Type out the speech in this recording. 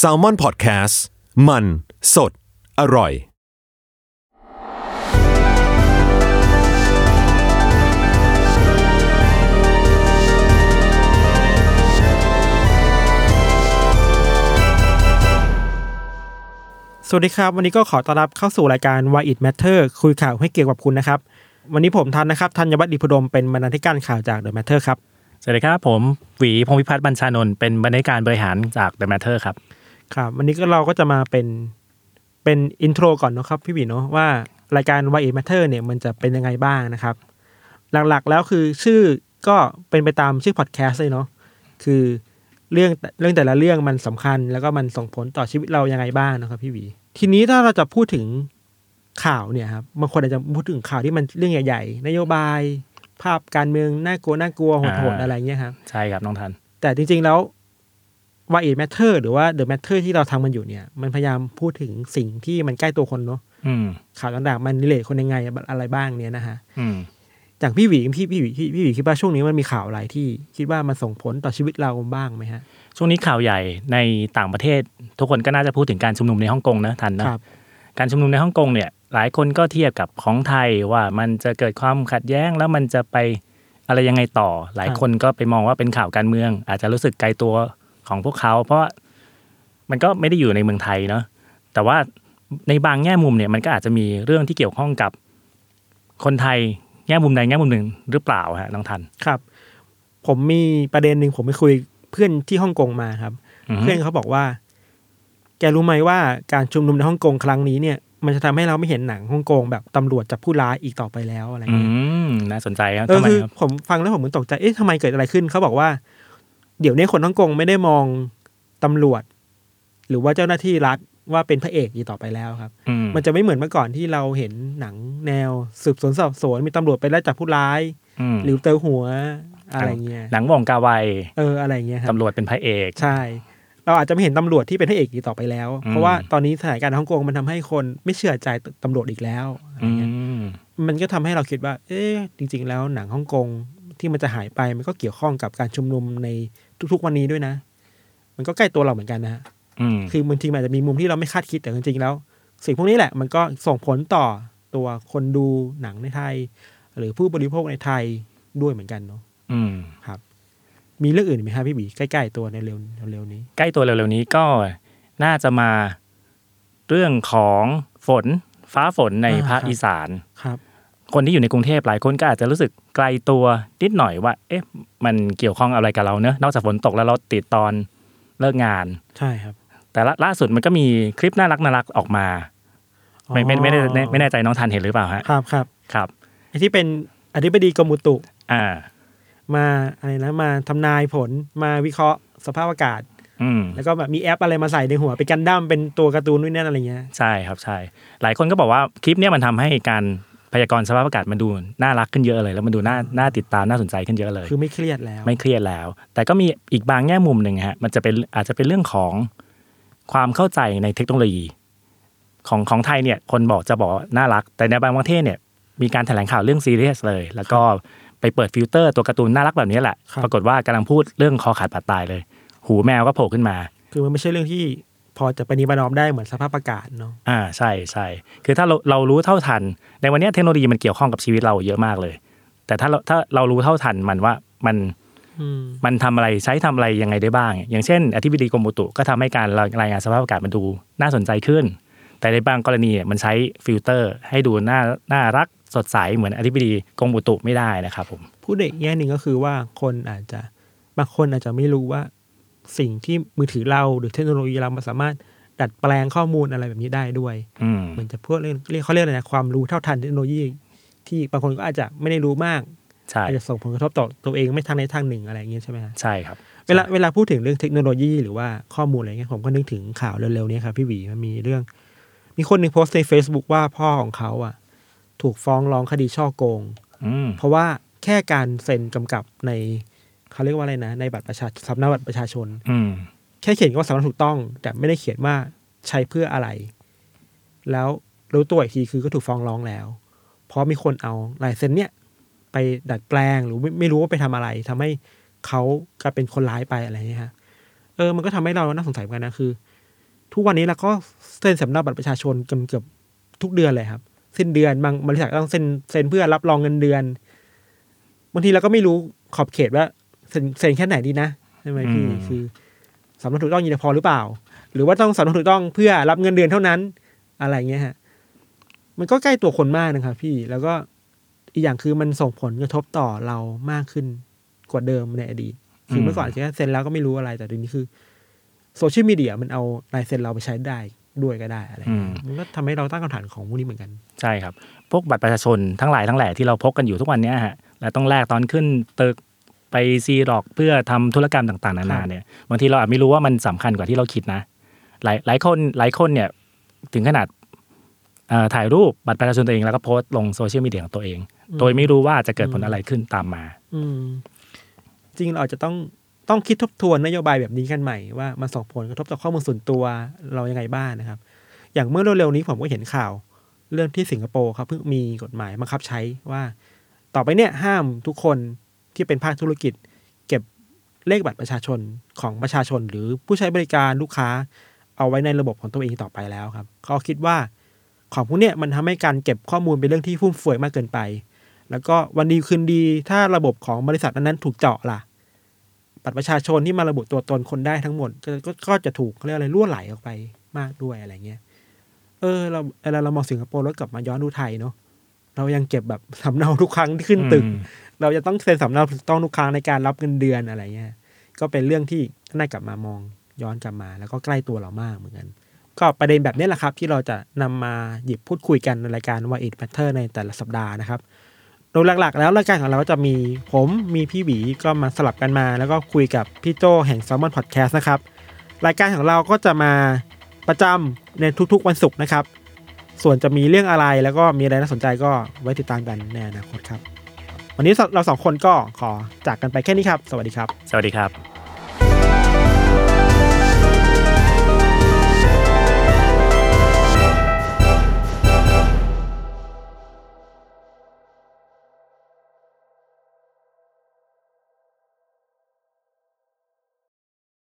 s a l ม o n PODCAST มัน สด อร่อย สวัสดีครับ วันนี้ก็ขอต้อนรับเข้าสู่รายการ Why It Matter คุยข่าวให้เกี่ยวกับคุณนะครับ วันนี้ผมทันนะครับธัญวัฒน์ดิพุดมเป็นบรรณาธิการข่าวจาก The Matter ครับ สวัสดีครับ ผมหวีพงพิพัฒน์บัญชานนท์เป็นบรรณาธิการบริหารจาก The Matter ครับ ครับ วันนี้ก็เราก็จะมาเป็นเป็นอินโทรก่อนนะครับพี่บีเนาะว่ารายการ Why It Matter เนี่ยมันจะเป็นยังไงบ้างนะครับ หลักๆแล้วคือชื่อก็เป็นไปตามชื่อพอดแคสต์เลยเนาะคือเรื่องเรื่องแต่ละเรื่องมันสำคัญ แล้วก็มันส่งผลต่อชีวิตเรายังไงบ้างนะครับพี่หวี ทีนี้ถ้าเราจะพูดถึงข่าวเนี่ยครับบางคนอาจจะพูดถึงข่าวที่มันเรื่องใหญ่ ๆ นโยบาย ภาพการเมืองน่ากลัวน่ากลัวโหดอ่าๆอะไรเงี้ยครับใช่ครับน้องทัน แต่จริงๆแล้ว Why It Matter หรือว่า The Matter ที่เราทำมันอยู่เนี่ย มันพยายามพูดถึงสิ่งที่มันใกล้ตัวคนเนาะอืมข่าวต่างๆ มันนิเลทคนยังไงอะไรบ้างเนี่ยนะฮะอืมอย่างพี่หวีพี่พี่หวีพี่พี่หวีคิดว่าช่วงนี้มันมีข่าวอะไรที่คิดว่ามันส่งผลต่อชีวิตเราบ้างไหมฮะ ช่วงนี้ข่าวใหญ่ในต่างประเทศ ทุกคนก็น่าจะพูดถึงการชุมนุมในฮ่องกงนะทันนะครับการชุมนุมในฮ่องกงเนี่ย หลายคนก็เทียบกับของไทยว่ามันจะเกิดความขัดแย้งแล้วมันจะไปอะไรยังไงต่อ หลายคนก็ไปมองว่าเป็นข่าวการเมือง อาจจะรู้สึกไกลตัวของพวกเขา เพราะว่ามันก็ไม่ได้อยู่ในเมืองไทยเนาะแต่ว่าในบางแง่มุมเนี่ยมันก็อาจจะมีเรื่องที่เกี่ยวข้องกับคนไทยแง่มุมใดแง่มุมหนึ่งหรือเปล่าฮะน้องทันครับ ผมมีประเด็นหนึ่งผมไปคุยเพื่อนที่ฮ่องกงมาครับอือฮึเพื่อนเขาบอกว่า แกรู้ไหมว่าการชุมนุมในฮ่องกงครั้งนี้เนี่ย มันจะทำให้เราไม่เห็นหนังฮ่องกงแบบตำรวจจับผู้ร้ายอีกต่อไปแล้วอะไรอืเงี้ยมน่าสนใจครับเออทำไมคือครับผมฟังแล้วผมเหมือนตกใจเอ๊ะทำไมเกิดอะไรขึ้นเขาบอกว่า เดี๋ยวนี้คนฮ่องกงไม่ได้มองตำรวจ หรือว่าเจ้าหน้าที่รัฐว่าเป็นพระเอกอีกต่อไปแล้วครับอืมมันจะไม่เหมือนเมื่อก่อนที่เราเห็นหนังแนวสืบสวนสอบสวนมีตำรวจไปไล่จับผู้ร้ายอืมหรือเตอหัวอะไรเงี้ยหนังวองกาไวเอออะไรเงี้ยครับตำรวจเป็นพระเอกใช่ เราอาจจะไม่เห็นตำรวจที่เป็นพระเอกอีกต่อไปแล้วอืมเพราะว่าตอนนี้สถานการณ์ในฮ่องกงมันทำให้คนไม่เชื่อใจตำรวจอีกแล้วอะไรอืเงี้ยมมันก็ทำให้เราคิดว่า เอ๊ะจริง ๆ แล้วหนังฮ่องกงที่มันจะหายไปมันก็เกี่ยวข้องกับการชุมนุมในทุกๆวันนี้ด้วยนะ มันก็ใกล้ตัวเราเหมือนกันนะฮะอืมคือบางทีมันอาจจะมีมุมที่เราไม่คาดคิดแต่จริงๆแล้ว สิ่งพวกนี้แหละ มันก็ส่งผลต่อตัวคนดูหนังในไทย หรือผู้บริโภคในไทยด้วยเหมือนกันเนาะอืมครับ มีเรื่องอื่นอีกไหมครับพี่บีใกล้ๆตัวในเร็วเร็วๆนี้ ใกล้ตัวเร็วๆนี้ก็น่าจะมาเรื่องของฝนฟ้าฝนในอ่าภาคครับอีสานครับ คนที่อยู่ในกรุงเทพหลายคนก็อาจจะรู้สึกไกลตัวนิดหน่อยว่า เอ๊ะ มันเกี่ยวข้องอะไรกับเราเนอะนอกจากฝนตกแล้วเราติดตอนเลิกงาน ใช่ครับ แต่ละล่าสุดมันก็มีคลิปน่ารักน่ารักออกมา ไม่ไม่ไม่ได้ไม่ไม่แน่ใจน้องทันเห็นหรือเปล่าฮะครับครับครับไอ้ที่เป็นอธิบดีกรมอุตุอ่า มาอะไรนะมาทำนายผลมาวิเคราะห์สภาพอากาศอืมแล้วก็แบบมีแอปอะไรมาใส่ในหัวเป็นกันดั้มเป็นตัวการ์ตูนนู่นนั่นอะไรเงี้ยใช่ครับใช่ หลายคนก็บอกว่าคลิปเนี้ยมันทำให้การพยากรณ์สภาพอากาศมันดูน่ารักขึ้นเยอะเลยแล้วมันดูน่าน่าติดตามน่าสนใจขึ้นเยอะเลย คือไม่เครียดแล้ว ไม่เครียดแล้ว แต่ก็มีอีกบางแง่มุมหนึ่งฮะมันจะเป็นอาจจะเป็นเรื่องของความเข้าใจในเทคโนโลยี ของของไทยเนี่ยคนบอกจะบอกว่าน่ารัก แต่ในบางประเทศเนี่ยมีการแถลงข่าวเรื่องซีเรียสเลย แล้วก็ ไปเปิดฟิลเตอร์ตัวการ์ตูนน่ารักแบบนี้แหละครับปรากฏว่ากำลังพูดเรื่องคอขาดบาดตายเลย หูแมวก็โผล่ขึ้นมา คือมันไม่ใช่เรื่องที่พอจะประนีประนอมได้เหมือนสภาพอากาศเนาะอ่าใช่ใช่คือถ้าเราเรารู้เท่าทัน ในวันเนี้ยเทคโนโลยีมันเกี่ยวข้องกับชีวิตเราเยอะมากเลย แต่ถ้าเราถ้าเรารู้เท่าทันมันว่ามันอืมมันทำอะไรใช้ทำอะไรยังไงได้บ้าง อย่างเช่น อธิบดีกรมอุตุก็ทำให้การรายงานสภาพอากาศมันดูน่าสนใจขึ้น แต่ในบางกรณีเนี่ยมันใช้ฟิลเตอร์ให้ดูน่าน่ารัก สดใสเหมือนอธิบดีกรมอุตุไม่ได้นะครับผมพูดอีกแง่หนึ่งก็คือว่าคนอาจจะบางคนอาจจะไม่รู้ว่าสิ่งที่มือถือเราหรือเทคโนโลยีเรามันสามารถดัดแปลงข้อมูลอะไรแบบนี้ได้ด้วยอืมเหมือนจะพวกเรื่องเรียกเขาเรียกอะไรนะความรู้เท่าทันเทคโนโลยี ที่บางคนก็อาจจะไม่ได้รู้มากใช่อาจจะส่งผลกระทบต่อตัวเองไม่ทางใดทางหนึ่งอะไรอย่างเงี้ยใช่ไหมฮะใช่ครับ เวลาเวลาพูดถึงเรื่องเทคโนโลยีหรือว่าข้อมูลอะไรเงี้ยผมก็นึกถึงข่าวเร็วๆเนี้ครับพี่หวีมันมีเรื่อง มีคนหนึ่งโพสต์ใน Facebook ว่าพ่อของเขาอะ ถูกฟ้องร้องคดีช่อโกงอืมเพราะว่าแค่การเซ็นกำกับในเขาเรียกว่าอะไรนะ ในบัตรประชาสำเนาบัตรประชาชนอืมแค่เขียนก็สำเนาถูกต้อง แต่ไม่ได้เขียนว่าใช้เพื่ออะไร แล้วรู้ตัวอีกทีคือก็ถูกฟ้องร้องแล้ว เพราะมีคนเอาลายเซ็นเนี่ย ไปดัดแปลงหรือไม่ไม่รู้ว่าไปทำอะไรทำให้เขากลายเป็นคนร้ายไปอะไรเงี้ยฮะเออมันก็ทำให้เราน่าสงสัยเหมือนกันนะคือ ทุกวันนี้เราก็เซ็นสำเนาบัตรประชาชนกันเกือบทุกเดือนเลยครับ สิ้นเดือนบางบริษัทก็ต้องเซ็นเซ็นเพื่อรับรองเงินเดือนบางทีเราก็ไม่รู้ขอบเขตว่าเซ็นเซ็นแค่ไหนดีนะใช่ไหมพี่อืมคือสำเนาถูกต้องยินพอหรือเปล่า หรือว่าต้องสำเนาถูกต้องเพื่อรับเงินเดือนเท่านั้น อะไรเงี้ยฮะมันก็ใกล้ตัวคนมากนะครับพี่แล้วก็อีกอย่างคือมันส่งผลกระทบต่อเรามากขึ้นกว่าเดิมในอดีตคือเมื่อก่อนแค่เซ็นแล้วก็ไม่รู้อะไรแต่เดี๋ยวนี้คือโซเชียลมีเดียมันเอาลายเซ็นเราไปใช้ได้ ด้วยก็ได้อะไรอืเงี้มยมันก็ทำให้เราตั้งคำถามของพวกนี้เหมือนกัน ใช่ครับพวกบัตรประชาชนทั้งหลายทั้งแหล่ที่เราพกกันอยู่ทุกวันเนี้ยฮะแล้วต้องแลกตอนขึ้นตึกไปซีดอกเพื่อทำธุรกรรมต่างๆนาครันาบเนี่ยบางทีเราอาจไม่รู้ว่ามันสำคัญกว่าที่เราคิดนะ หลายหลายคนหลายคนเนี่ยถึงขนาดเอ่อถ่ายรูปบัตรประชาชนตัวเองแล้วก็โพสต์ลงโซเชียลมีเดียของตัวเอง โดยไม่รู้ว่าจะเกิดผลอะไรขึ้นตามมา อืมจริงเราอาจจะต้อง ต้องคิดทบทวนนโยบายแบบนี้กันใหม่ว่ามันส่งผลกระทบต่อข้อมูลส่วนตัวเรายังไงบ้างนะครับ อย่างเมื่อเร็วๆนี้ผมก็เห็นข่าว เรื่องที่สิงคโปร์ครับเพิ่งมีกฎหมายบังคับใช้ว่า ต่อไปเนี่ยห้ามทุกคนที่เป็นภาคธุรกิจ เก็บเลขบัตรประชาชนของประชาชน หรือผู้ใช้บริการลูกค้า เอาไว้ในระบบของตัวเองต่อไปแล้วครับเขาคิดว่าของพวกเนี้ยมันทำให้การเก็บข้อมูลเป็นเรื่องที่ฟุ่มเฟือยมากเกินไป แล้วก็วันดีคืนดีถ้าระบบของบริษัทนั้นๆถูกเจาะล่ะ บัตรประชาชนที่มาระบุตัวตนคนได้ทั้งหมด ก็ก็ก็จะถูกเขาเรียกอะไรล่วไหลออกไปมากด้วยอะไรเงี้ย เออ เราเวลาเรามองสิงคโปร์แล้วกลับมาย้อนดูไทยเนาะเรายังเก็บแบบสำเนาทุกครั้งที่ขึ้นตึกอืมเราจะต้องเซ็นสำเนาถูกต้องทุกครั้งในการรับเงินเดือนอะไรเงี้ย ก็เป็นเรื่องที่น่ากลับมามองย้อนกลับมา แล้วก็ใกล้ตัวเรามากเหมือนกัน ก็ประเด็นแบบนี้แหละครับ ที่เราจะนำมาหยิบพูดคุยกันในรายการว่า It Matter ในแต่ละสัปดาห์นะครับ โดยหลักๆ แล้วรายการของเราก็จะมีผมมีพี่หวีก็มาสลับกันมา แล้วก็คุยกับพี่โจแห่ง s ซ l m o n Podcast นะครับ รายการของเราก็จะมาประจำในทุกๆวันศุกร์นะครับ ส่วนจะมีเรื่องอะไรแล้วก็มีอะไรน่าสนใจก็ไว้ติดตามกันในอนาคตครับ วันนี้เราสองคนก็ขอจากกันไปแค่นี้ครับ สวัสดีครับ สวัสดีครับ